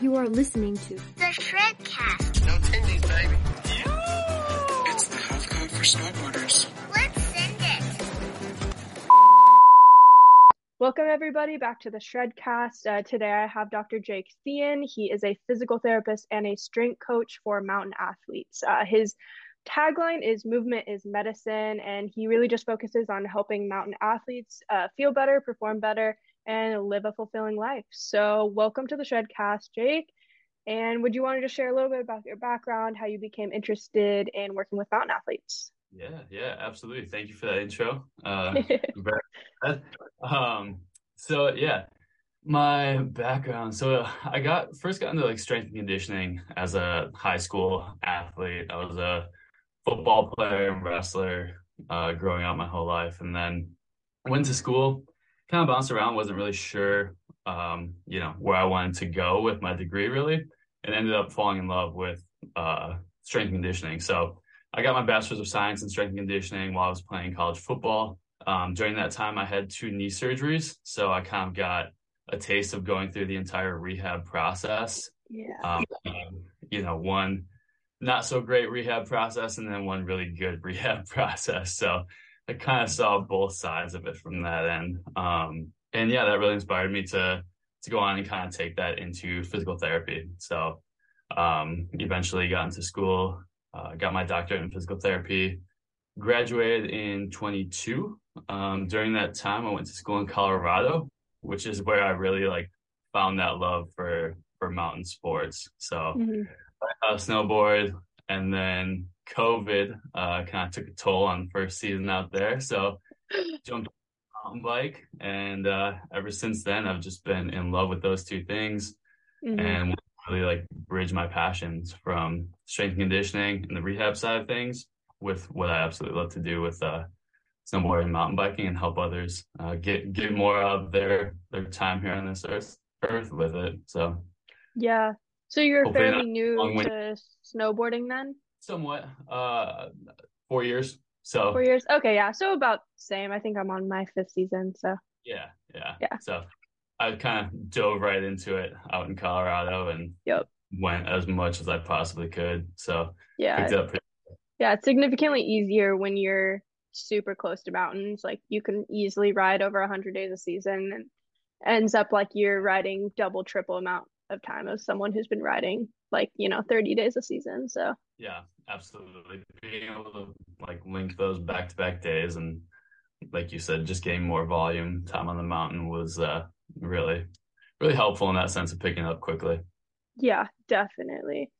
You are listening to The Shredcast. No tindies, baby. It's the health code for snowboarders. Let's send it. Welcome, everybody, back to the Shredcast. Uh, today I have Dr. Jake Thein. He is a physical therapist and a strength coach for mountain athletes. Uh, his tagline is Movement is Medicine, and he really just focuses on helping mountain athletes uh, feel better, perform better, and live a fulfilling life. So, welcome to the Shredcast, Jake. And would you want to just share a little bit about your background, how you became interested in working with mountain athletes? Yeah, yeah, absolutely. Thank you for that intro. Uh, um, so yeah, my background. So I got first got into like strength and conditioning as a high school athlete. I was a football player and wrestler uh, growing up my whole life, and then went to school. Kind of bounced around. wasn't really sure, um, you know, where I wanted to go with my degree really, and ended up falling in love with uh, strength and conditioning. So I got my bachelor's of science in strength and conditioning while I was playing college football. Um, during that time, I had two knee surgeries, so I kind of got a taste of going through the entire rehab process. Yeah. Um, you know, one not so great rehab process, and then one really good rehab process. So I kind of saw both sides of it from that end. Um, and yeah, that really inspired me to to go on and kind of take that into physical therapy. So um, eventually got into school, uh, got my doctorate in physical therapy, graduated in 22. Um, during that time, I went to school in Colorado, which is where I really like found that love for for mountain sports. So Mhm. uh, snowboard, and then COVID uh, kind of took a toll on first season out there. So jumped on a mountain bike, and uh, ever since then, I've just been in love with those two things, Mhm. and really like bridge my passions from strength and conditioning and the rehab side of things with what I absolutely love to do with uh, snowboarding and mountain biking, and help others uh, get get more of their their time here on this earth earth with it. So. Yeah. So you're fairly new to snowboarding then? Somewhat. Uh, four years. So Four years? Okay, yeah. So about same. I think I'm on my fifth season. So yeah, yeah, Yeah. So I kind of dove right into it out in Colorado and Yep. went as much as I possibly could. So yeah, picked it up pretty. yeah. It's significantly easier when you're super close to mountains. Like you can easily ride over a hundred days a season and ends up like you're riding double, triple amount of time as someone who's been riding like, you know, 30 days a season. So Yeah, absolutely. Being able to like link those back to back days and like you said, just getting more volume time on the mountain was uh really really helpful in that sense of picking up quickly. yeah, definitely.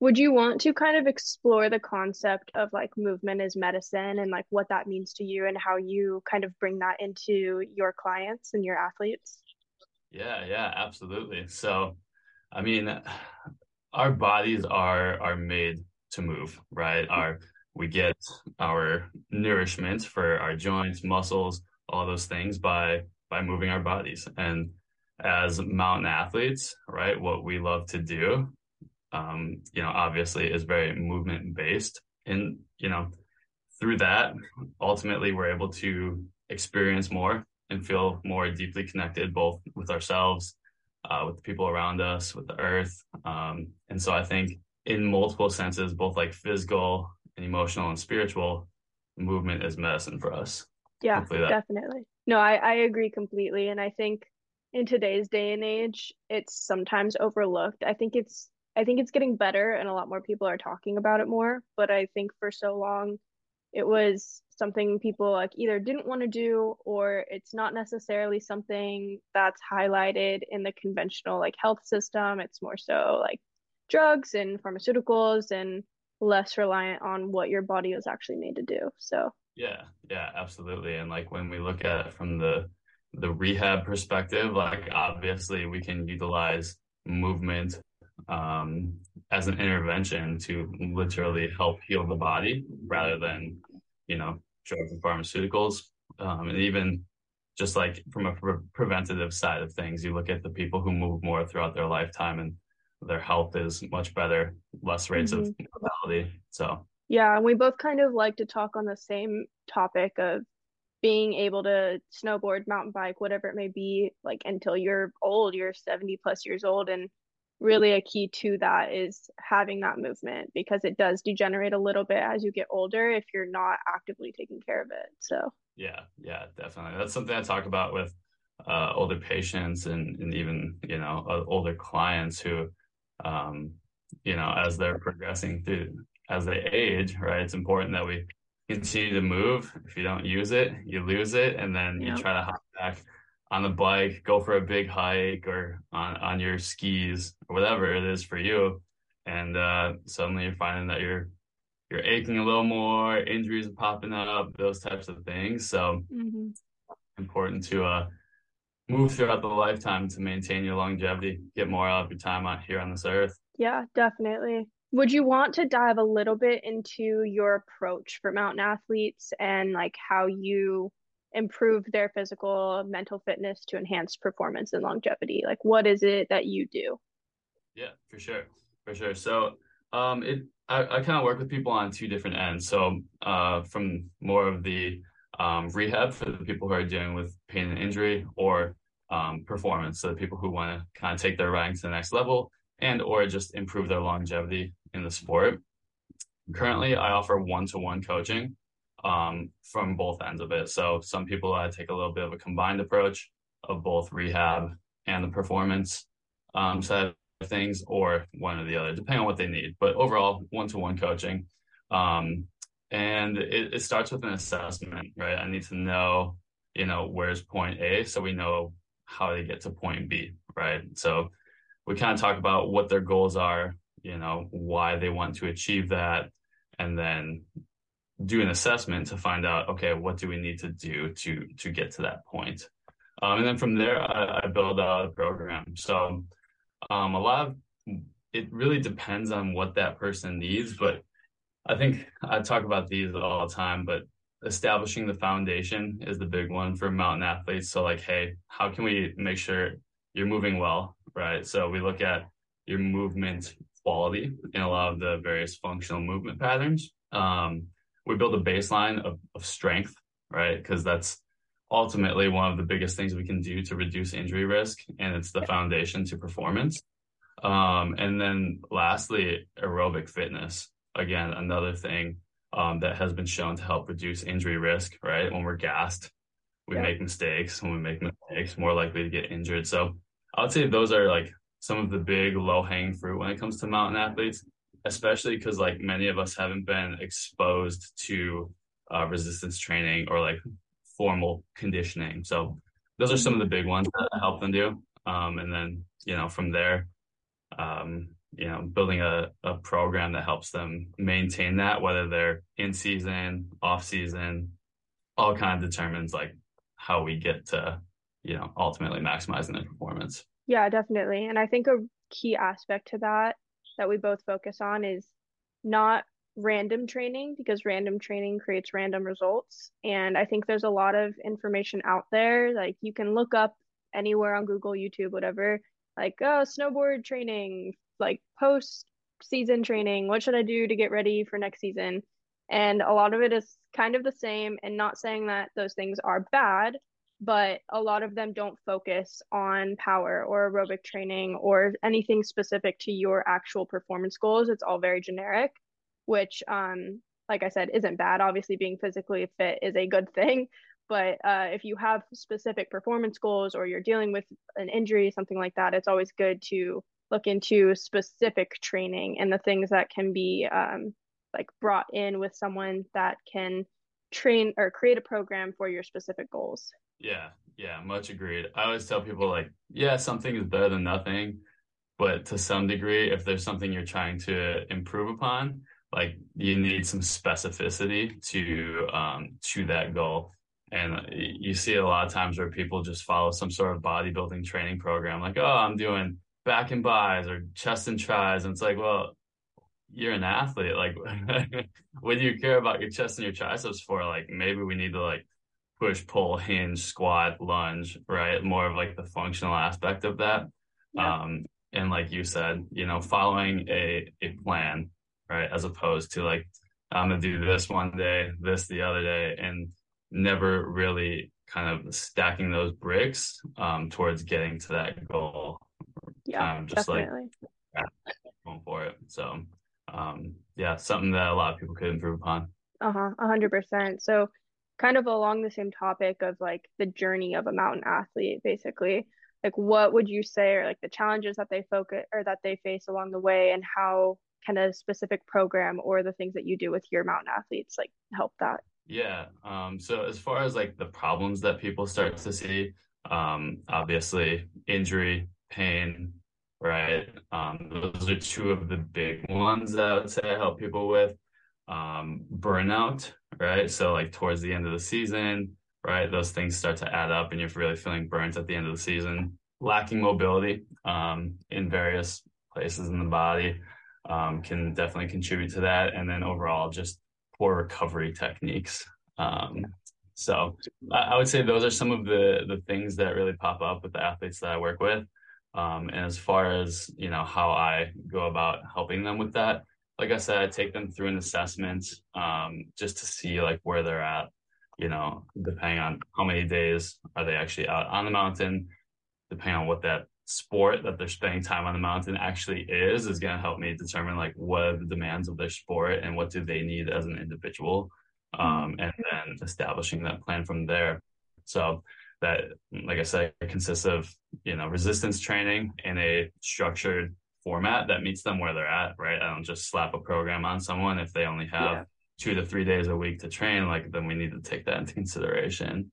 Would you want to kind of explore the concept of like movement as medicine and like what that means to you and how you kind of bring that into your clients and your athletes? Yeah, yeah, absolutely. So, I mean, our bodies are are made to move, right? Our we get our nourishment for our joints, muscles, all those things by by moving our bodies. And as mountain athletes, right, what we love to do, um, you know, obviously is very movement based. And, you know, through that, ultimately we're able to experience more and feel more deeply connected both with ourselves, uh, with the people around us, with the earth. Um, and so I think in multiple senses, both like physical and emotional and spiritual, movement is medicine for us. Yeah, definitely. No, I, I agree completely. And I think in today's day and age, it's sometimes overlooked. I think it's I think it's getting better and a lot more people are talking about it more. But I think for so long it was something people like either didn't want to do or it's not necessarily something that's highlighted in the conventional like health system. It's more so like drugs and pharmaceuticals and less reliant on what your body was actually made to do. So Yeah, yeah, absolutely. And like when we look at it from the the rehab perspective, like obviously we can utilize movement um, as an intervention to literally help heal the body rather than, you know, drugs and pharmaceuticals. Um, and even just like from a pre- preventative side of things, you look at the people who move more throughout their lifetime and their health is much better, less rates of mortality. So Yeah, and we both kind of like to talk on the same topic of being able to snowboard, mountain bike, whatever it may be, like until you're old, you're 70 plus years old, and really a key to that is having that movement because it does degenerate a little bit as you get older if you're not actively taking care of it. So yeah, yeah, definitely. That's something I talk about with uh, older patients and, and even you know uh, older clients who um, you know as they're progressing through as they age, right? It's important that we continue to move. If you don't use it, you lose it, and then yep. you try to hop back on the bike, go for a big hike or on, on your skis or whatever it is for you. And uh, suddenly you're finding that you're you're aching a little more, injuries are popping up, those types of things. So mm-hmm. important to uh, move throughout the lifetime to maintain your longevity, get more out of your time out here on this earth. Yeah, definitely. Would you want to dive a little bit into your approach for mountain athletes and like how you improve their physical mental fitness to enhance performance and longevity? Like what is it that you do? Yeah for sure for sure. So um it i, I kind of work with people on two different ends. So uh from more of the um, rehab for the people who are dealing with pain and injury or um, performance so the people who want to kind of take their riding to the next level and or just improve their longevity in the sport. Currently i offer one-to-one coaching um, from both ends of it. So some people I take a little bit of a combined approach of both rehab and the performance um, side of things, or one or the other, depending on what they need. But overall, one to one coaching. Um, and it, it starts with an assessment, right? I need to know, you know, where's point A so we know how to get to point B, right? So we kind of talk about what their goals are, you know, why they want to achieve that, and then do an assessment to find out okay what do we need to do to to get to that point? Um, and then from there I, I, build out a program. So um, a lot of it really depends on what that person needs but i think i talk about these all the time but establishing the foundation is the big one for mountain athletes. So like hey how can we make sure you're moving well right? So we look at your movement quality in a lot of the various functional movement patterns. Um, we build a baseline of, of strength, right? Because that's ultimately one of the biggest things we can do to reduce injury risk, and it's the foundation to performance. Um, and then lastly, aerobic fitness. Again, another thing um, that has been shown to help reduce injury risk, right? When we're gassed, we yeah. make mistakes. When we make mistakes, more likely to get injured. So I would say those are like some of the big low hanging fruit when it comes to mountain athletes especially because like many of us haven't been exposed to uh, resistance training or like formal conditioning. So those are some of the big ones that I help them do. Um, and then, you know, from there, um, you know, building a, a program that helps them maintain that, whether they're in season, off season, all kind of determines like how we get to, you know, ultimately maximizing their performance. Yeah, definitely. And I think a key aspect to that that we both focus on is not random training because random training creates random results. And I think there's a lot of information out there. Like you can look up anywhere on Google, YouTube, whatever, like, oh, snowboard training, like post season training. What should I do to get ready for next season? And a lot of it is kind of the same, and not saying that those things are bad, but a lot of them don't focus on power or aerobic training or anything specific to your actual performance goals. It's all very generic, which, um, like I said, isn't bad. Obviously, being physically fit is a good thing. But uh, if you have specific performance goals or you're dealing with an injury, something like that, it's always good to look into specific training and the things that can be um, like brought in with someone that can train or create a program for your specific goals. Yeah, yeah, much agreed. I always tell people like, yeah, something is better than nothing, but to some degree, if there's something you're trying to improve upon, like you need some specificity to um to that goal. And you see a lot of times where people just follow some sort of bodybuilding training program, like, oh, I'm doing back and bis or chest and tris. And it's like, well, you're an athlete. Like, what do you care about your chest and your triceps for? Like, maybe we need to like push, pull, hinge, squat, lunge, right? More of like the functional aspect of that. Yeah. Um, and like you said, you know, following a, a plan, right? As opposed to like, I'm going to do this one day, this the other day, and never really kind of stacking those bricks um, towards getting to that goal. Yeah, um, just definitely. like going for it. So, um, yeah, something that a lot of people could improve upon. Uh-huh, a hundred percent. So kind of along the same topic of like the journey of a mountain athlete, basically. Like what would you say are like the challenges that they focus or that they face along the way and how kind of specific program or the things that you do with your mountain athletes like help that? Yeah. Um, so as far as like the problems that people start to see, um, obviously injury, pain, right? Um, those are two of the big ones that I would say I help people with. Um, burnout, right? So like towards the end of the season, right? Those things start to add up and you're really feeling burnt at the end of the season. Lacking mobility um, in various places in the body um, can definitely contribute to that. And then overall, just poor recovery techniques. Um, so I, would say those are some of the the things that really pop up with the athletes that I work with. Um, and as far as you know how I go about helping them with that, like I said, I take them through an assessment um, just to see like where they're at. You know, depending on how many days are they actually out on the mountain, depending on what that sport that they're spending time on the mountain actually is, is going to help me determine like what are the demands of their sport and what do they need as an individual, um, and then establishing that plan from there. So that, like I said, it consists of you know resistance training in a structured format that meets them where they're at, right? I don't just slap a program on someone if they only have yeah. two to three days a week to train, like then we need to take that into consideration.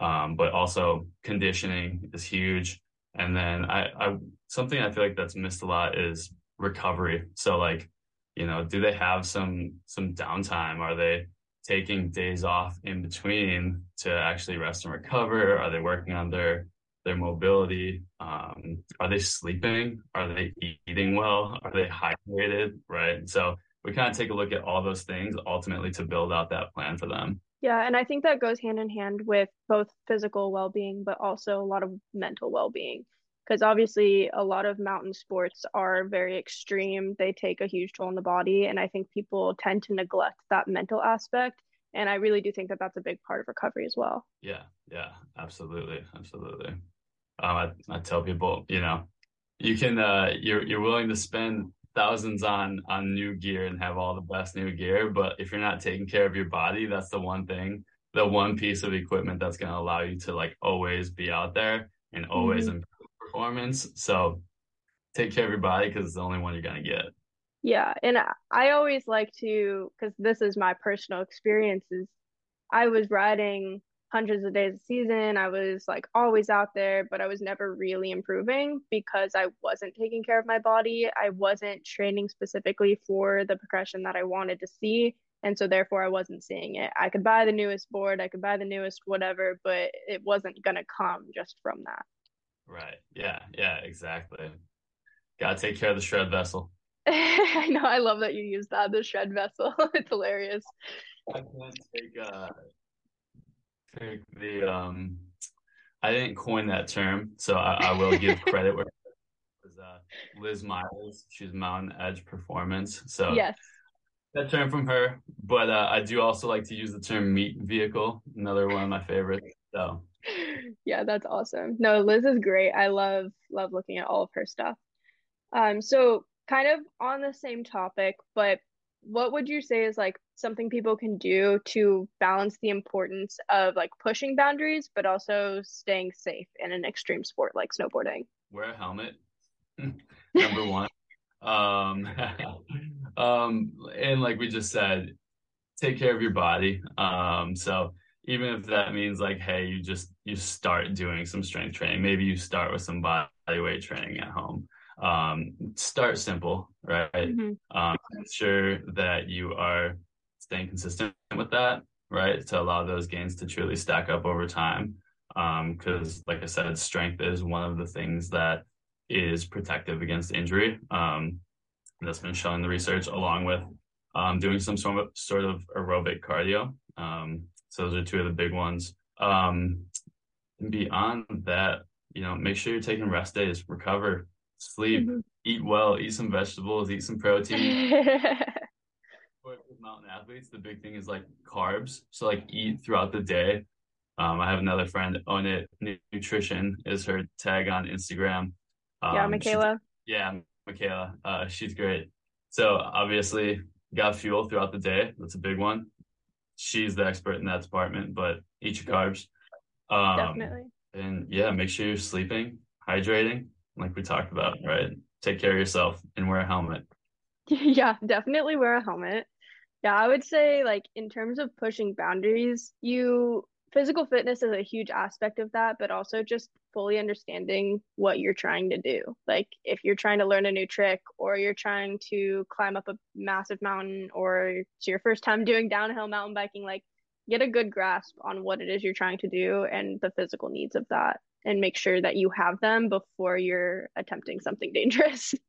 Um, but also conditioning is huge. And then I, I something I feel like that's missed a lot is recovery. So like, you know, do they have some some downtime? Are they taking days off in between to actually rest and recover? Are they working on their their mobility? Um, are they sleeping? Are they eating well? Are they hydrated? Right. So we kind of take a look at all those things ultimately to build out that plan for them. Yeah, and I think that goes hand in hand with both physical well being, but also a lot of mental well being. Because obviously, a lot of mountain sports are very extreme. They take a huge toll on the body. And I think people tend to neglect that mental aspect. And I really do think that that's a big part of recovery as well. Yeah, yeah, absolutely. Absolutely um, I, I tell people, you know, you can uh, you're you're willing to spend thousands on on new gear and have all the best new gear, but if you're not taking care of your body, that's the one thing, the one piece of equipment that's going to allow you to like always be out there and always mm-hmm. improve performance. So take care of your body because it's the only one you're going to get. Yeah, and I always like to because this is my personal experiences. I was riding hundreds of days a season. I was like always out there, but I was never really improving because I wasn't taking care of my body. I wasn't training specifically for the progression that I wanted to see. And so therefore I wasn't seeing it. I could buy the newest board, I could buy the newest whatever, but it wasn't going to come just from that. Right. Yeah. Yeah, exactly. Got to take care of the shred vessel. I know. I love that you use that, the shred vessel. it's hilarious. I can't take uh, think the um, I didn't coin that term, so I, I will give credit where was uh, Liz Miles. She's Mountain Edge Performance. So yes, that term from her. But uh, I do also like to use the term meat vehicle. Another one of my favorites. So yeah, that's awesome. No, Liz is great. I love love looking at all of her stuff. Um, so kind of on the same topic, but what would you say is like something people can do to balance the importance of like pushing boundaries but also staying safe in an extreme sport like snowboarding? Wear a helmet. Number one. Um um and like we just said take care of your body. Um so even if that means like hey you just you start doing some strength training. Maybe you start with some body weight training at home um, start simple, right? Mm-hmm. Um, ensure that you are staying consistent with that, right? To allow those gains to truly stack up over time. Um, because, um, like I said, strength is one of the things that is protective against injury. Um, that's been shown in the research, along with um, doing some sort of, sort of aerobic cardio. Um, so those are two of the big ones. Um, beyond that, you know, make sure you're taking rest days, recover, sleep, mm-hmm. eat well, eat some vegetables, eat some protein. For mountain athletes, the big thing is like carbs. So like eat throughout the day. Um, I have another friend, Own It Nutrition is her tag on Instagram. Um, yeah, Michaela. Yeah, Michaela. Uh, she's great. So obviously, got fuel throughout the day. That's a big one. She's the expert in that department, but eat your carbs. Um, Definitely. And yeah, make sure you're sleeping, hydrating, like we talked about, right? Take care of yourself and wear a helmet. Yeah, definitely wear a helmet. Yeah, I would say like in terms of pushing boundaries, you physical fitness is a huge aspect of that, but also just fully understanding what you're trying to do. Like if you're trying to learn a new trick or you're trying to climb up a massive mountain or it's your first time doing downhill mountain biking, like get a good grasp on what it is you're trying to do and the physical needs of that and make sure that you have them before you're attempting something dangerous.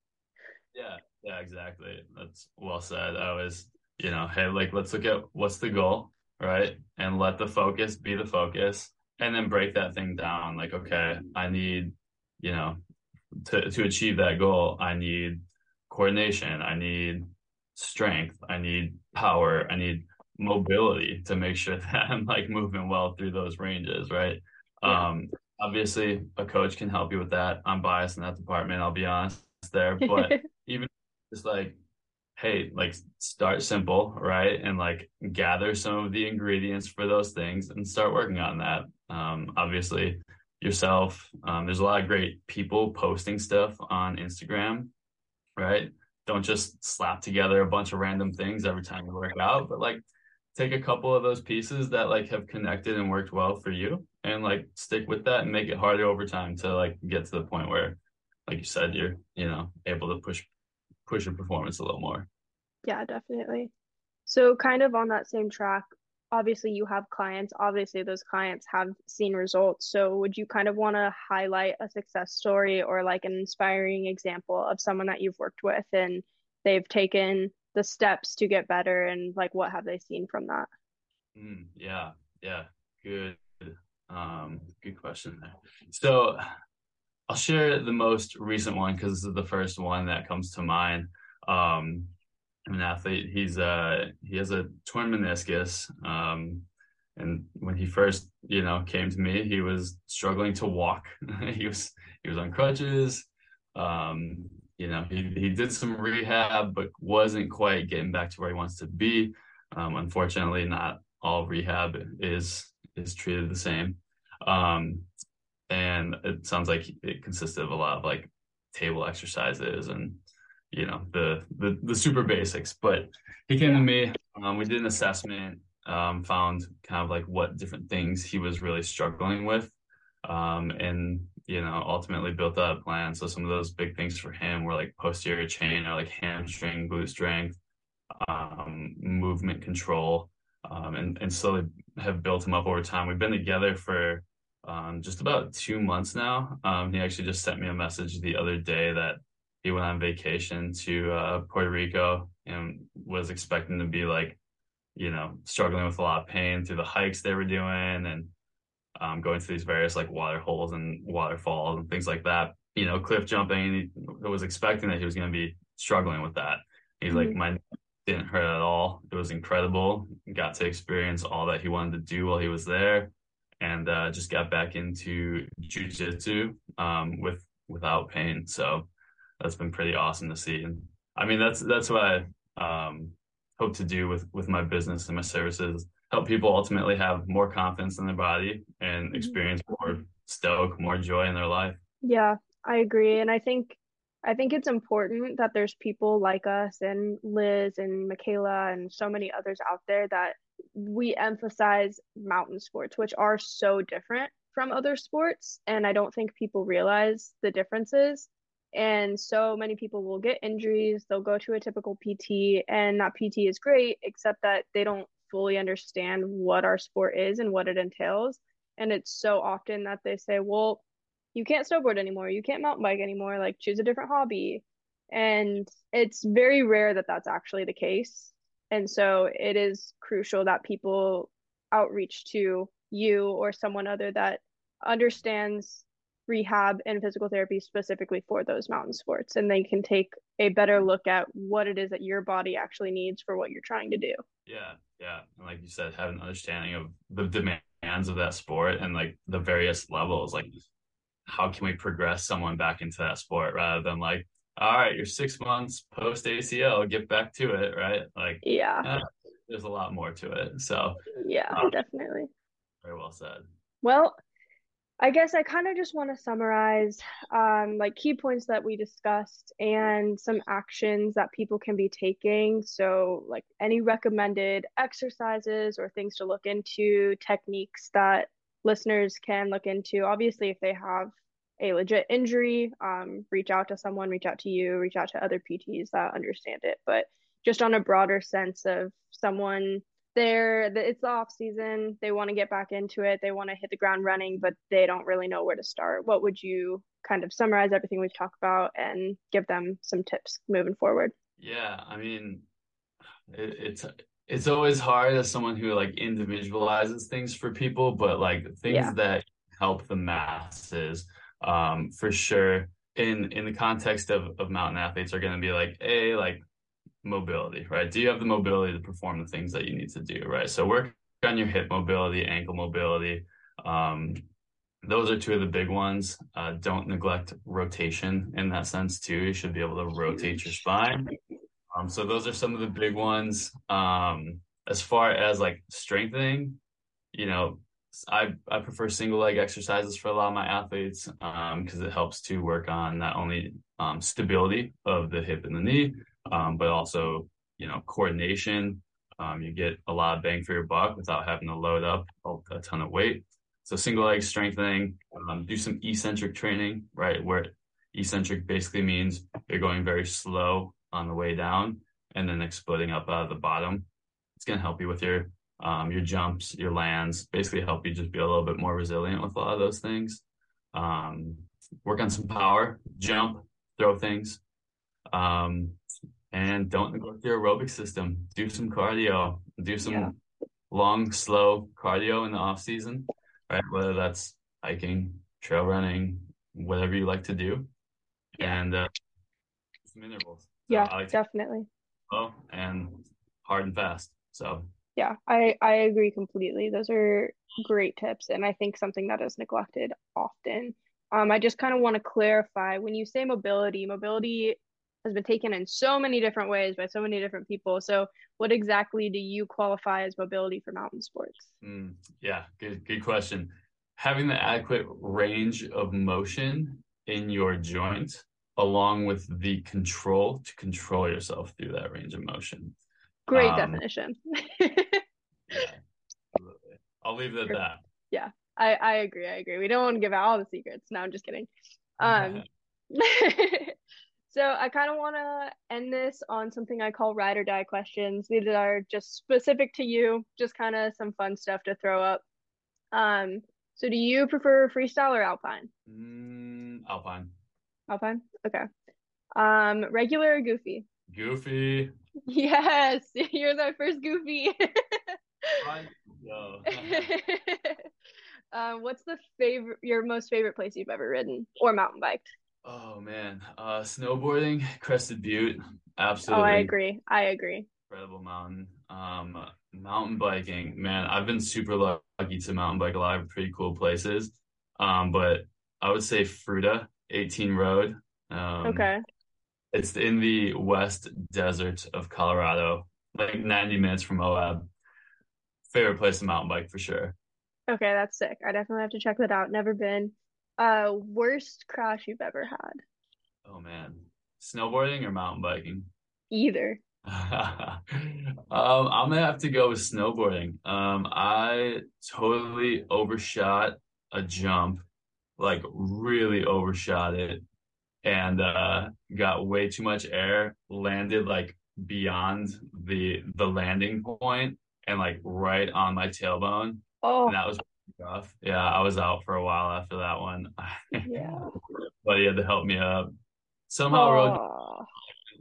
Yeah, yeah, exactly. That's well said. I was, you know, hey, like let's look at what's the goal, right? And let the focus be the focus and then break that thing down. Like, okay, I need, you know, to to achieve that goal, I need coordination, I need strength, I need power, I need mobility to make sure that I'm like moving well through those ranges, right? Yeah. Um, obviously a coach can help you with that. I'm biased in that department, I'll be honest there, but even just like, hey, like start simple, right? And like gather some of the ingredients for those things and start working on that. Um, obviously yourself. Um, there's a lot of great people posting stuff on Instagram, right? Don't just slap together a bunch of random things every time you work out, but like take a couple of those pieces that like have connected and worked well for you and like stick with that and make it harder over time to like get to the point where like you said you're you know able to push push your performance a little more Yeah, definitely. So kind of on that same track, obviously you have clients, obviously those clients have seen results. So would you kind of want to highlight a success story or like an inspiring example of someone that you've worked with and they've taken the steps to get better and like what have they seen from that? mm, yeah yeah good um good question there so I'll share the most recent one because this is the first one that comes to mind. Um, I'm an athlete. He's uh he has a torn meniscus. Um, and when he first, you know, came to me, he was struggling to walk. he was he was on crutches. Um, you know, he he did some rehab, but wasn't quite getting back to where he wants to be. Um, unfortunately, not all rehab is is treated the same. Um, and it sounds like it consisted of a lot of like table exercises and you know the the, the super basics but he came to me um, we did an assessment um, found kind of like what different things he was really struggling with um, and you know ultimately built up plan so some of those big things for him were like posterior chain or like hamstring glute strength um, movement control um, and and slowly have built him up over time we've been together for um, just about two months now. Um, he actually just sent me a message the other day that he went on vacation to uh, Puerto Rico and was expecting to be like, you know, struggling with a lot of pain through the hikes they were doing and um, going to these various like water holes and waterfalls and things like that. You know, cliff jumping. He was expecting that he was going to be struggling with that. He's mm-hmm. like, my didn't hurt at all. It was incredible. Got to experience all that he wanted to do while he was there and uh, just got back into jujitsu um, with without pain. So that's been pretty awesome to see. And I mean, that's that's what I um, hope to do with with my business and my services. Help people ultimately have more confidence in their body and mm-hmm. experience more stoke, more joy in their life. Yeah, I agree, and I think I think it's important that there's people like us and Liz and Michaela and so many others out there that we emphasize mountain sports, which are so different from other sports. And I don't think people realize the differences. And so many people will get injuries, they'll go to a typical PT, and that PT is great, except that they don't fully understand what our sport is and what it entails. And it's so often that they say, well, you can't snowboard anymore, you can't mountain bike anymore, like choose a different hobby. And it's very rare that that's actually the case. And so it is crucial that people outreach to you or someone other that understands rehab and physical therapy specifically for those mountain sports and they can take a better look at what it is that your body actually needs for what you're trying to do. Yeah, yeah. And like you said, have an understanding of the demands of that sport and like the various levels. Like how can we progress someone back into that sport rather than like all right, you're six months post ACL, get back to it, right? Like, Yeah. eh, there's a lot more to it. So, Yeah, Um, definitely. very well said. Well, I guess I kind of just want to summarize um, like key points that we discussed and some actions that people can be taking. So, like any recommended exercises or things to look into, techniques that listeners can look into. Obviously, if they have a legit injury, um, reach out to someone, reach out to you, reach out to other PTs that understand it. But just on a broader sense of someone they're it's the off season. They want to get back into it. They want to hit the ground running, but they don't really know where to start. What would you kind of summarize everything we've talked about and give them some tips moving forward? Yeah, I mean, it, it's it's always hard as someone who like individualizes things for people, but like things Yeah. that help the masses, um, for sure. In in the context of of mountain athletes are going to be like a like mobility, right? Do you have the mobility to perform the things that you need to do, right? So work on your hip mobility, ankle mobility. Um, those are two of the big ones. Uh, don't neglect rotation in that sense too. You should be able to rotate your spine. Um, so those are some of the big ones. Um, as far as like strengthening, you know, I I prefer single leg exercises for a lot of my athletes um, because it helps to work on not only um, stability of the hip and the knee, um, but also you know coordination. Um, you get a lot of bang for your buck without having to load up a, a ton of weight. So single leg strengthening, um, do some eccentric training, right? Where eccentric basically means you're going very slow on the way down and then exploding up out of the bottom. It's going to help you with your um, your jumps, your lands, basically help you just be a little bit more resilient with a lot of those things. Um, work on some power, jump, throw things, um, and don't neglect your aerobic system. Do some cardio, do some Yeah. long, slow cardio in the off season, right? Whether that's hiking, trail running, whatever you like to do, Yeah. and uh, some intervals. Yeah, I like definitely. go and hard and fast. So Yeah, I I agree completely. Those are great tips, and I think something that is neglected often. Um, I just kind of want to clarify when you say mobility, mobility has been taken in so many different ways by so many different people. So, what exactly do you qualify as mobility for mountain sports? Mm, yeah, good good question. Having the adequate range of motion in your joint, along with the control to control yourself through that range of motion. Great Um, definition. Yeah. I'll leave it at that. Yeah, I I agree. I agree. We don't want to give out all the secrets. No, I'm just kidding. Um, so I kind of want to end this on something I call ride or die questions. These are just specific to you, just kind of some fun stuff to throw up. Um, so do you prefer freestyle or alpine? Mm, Alpine. Alpine? Okay. Um, regular or goofy? Goofy. Yes, you're the first goofy. Um, what's the favorite, your most favorite place you've ever ridden or mountain biked? Oh man. Uh snowboarding, Crested Butte. Absolutely. Oh, I agree. I agree. incredible mountain. Um mountain biking, man, I've been super lucky to mountain bike a lot of pretty cool places. Um, but I would say Fruita 18 Road. Um Okay. It's in the west desert of Colorado, like 90 minutes from Moab. Favorite place to mountain bike for sure. Okay, that's sick. I definitely have to check that out. Never been. Uh, worst crash you've ever had? Oh man. Snowboarding or mountain biking? Either. Um, I'm gonna have to go with snowboarding. Um, I totally overshot a jump, like really overshot it, and uh, got way too much air. Landed like beyond the the landing point and like right on my tailbone, Oh, and that was rough. Yeah, I was out for a while after that one. yeah. But he had to help me up. Somehow rode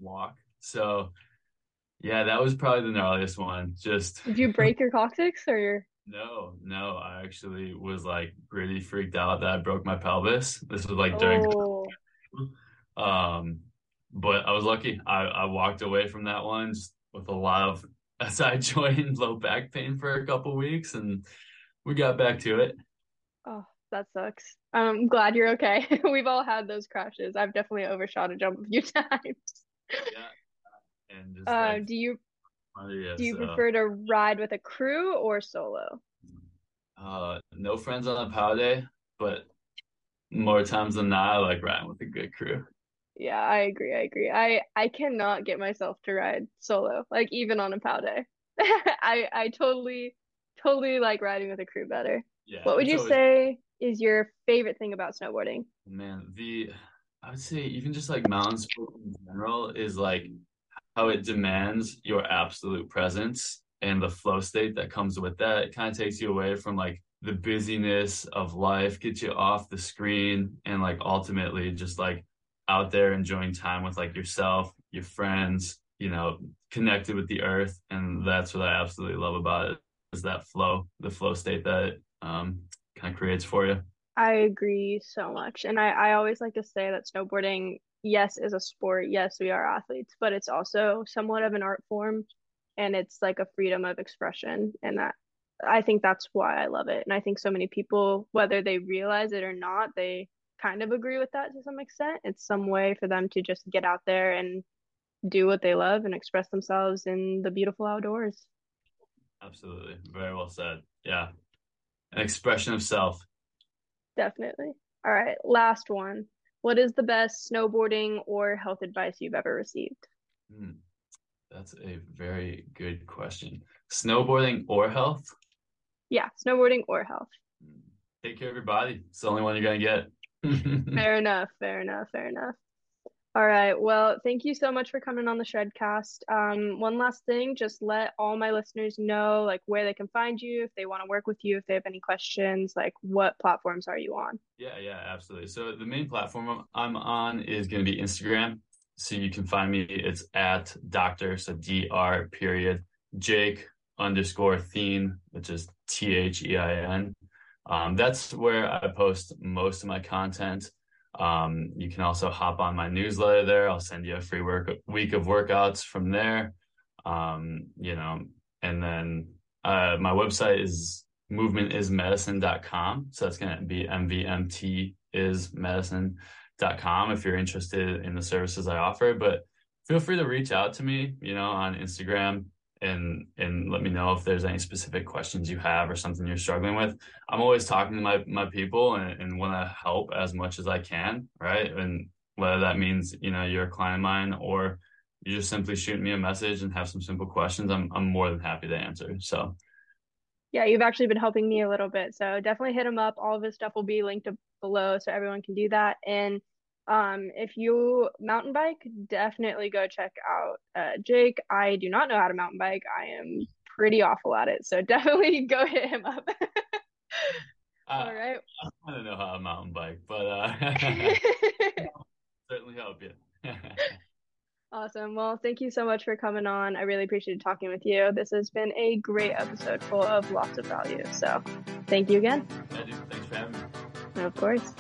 walk. So yeah, that was probably the gnarliest one. Just Did you break your coccyx or your... no, no, I actually was like really freaked out that I broke my pelvis. This was like during Oh, um but I was lucky. I, I walked away from that one just with a lot of SI joint and low back pain for a couple weeks and we got back to it. oh, That sucks. I'm glad you're okay. We've all had those crashes. I've definitely overshot a jump a few times. Yeah. And Uh, like, do you do you prefer to ride with a crew or solo? uh, no friends on a pow day, but more times than not, I like riding with a good crew. Yeah, I agree. I agree. I I cannot get myself to ride solo, like even on a pow day. I I totally totally like riding with a crew better. Yeah, What would you always say is your favorite thing about snowboarding? Man, the I would say even just like mountain sports in general is like how it demands your absolute presence and the flow state that comes with that. It kind of takes you away from like the busyness of life, gets you off the screen, and like ultimately just like out there enjoying time with like yourself, your friends, you know, connected with the earth. And that's what I absolutely love about it is that flow, the flow state that um kind of creates for you. I agree so much. And I, I always like to say that snowboarding, yes, is a sport. Yes, we are athletes, but it's also somewhat of an art form and it's like a freedom of expression. And that I think that's why I love it. And I think so many people, whether they realize it or not, they kind of agree with that to some extent. It's some way for them to just get out there and do what they love and express themselves in the beautiful outdoors. Absolutely. Very well said. Yeah. An expression of self. Definitely. All right, last one. What is the best snowboarding or health advice you've ever received? Hmm, that's a very good question. Snowboarding or health? Yeah, snowboarding or health. Hmm, Take care of your body. It's the only one you're gonna get. Fair enough, fair enough, fair enough. All right. Well, thank you so much for coming on the Shredcast. Um, one last thing, just let all my listeners know like where they can find you, if they want to work with you, if they have any questions, like what platforms are you on? Yeah, yeah, absolutely. So the main platform I'm on is going to be Instagram. So you can find me. It's at Doctor, so D R period Jake underscore Thein, which is T H E I N. Um, that's where I post most of my content. Um, you can also hop on my newsletter there. I'll send you a free work week of workouts from there. Um, you know, and then uh, my website is movementismedicine.com. So that's going to be MVMT is medicine.com if you're interested in the services I offer. But feel free to reach out to me, you know, on Instagram and and let me know if there's any specific questions you have or something you're struggling with. I'm always talking to my my people and, and want to help as much as I can, right? And whether that means, you know, you're a client of mine or you just simply shoot me a message and have some simple questions, I'm I'm more than happy to answer. So Yeah, you've actually been helping me a little bit. So definitely hit him up. All of his stuff will be linked below so everyone can do that. And um, if you mountain bike, definitely go check out uh, Jake. I do not know how to mountain bike. I am pretty awful at it. So definitely go hit him up. I, All right. I don't know how to mountain bike, but uh certainly help you. Awesome. Well, thank you so much for coming on. I really appreciated talking with you. This has been a great episode full of lots of value. So thank you again. Thanks for having me. Of course.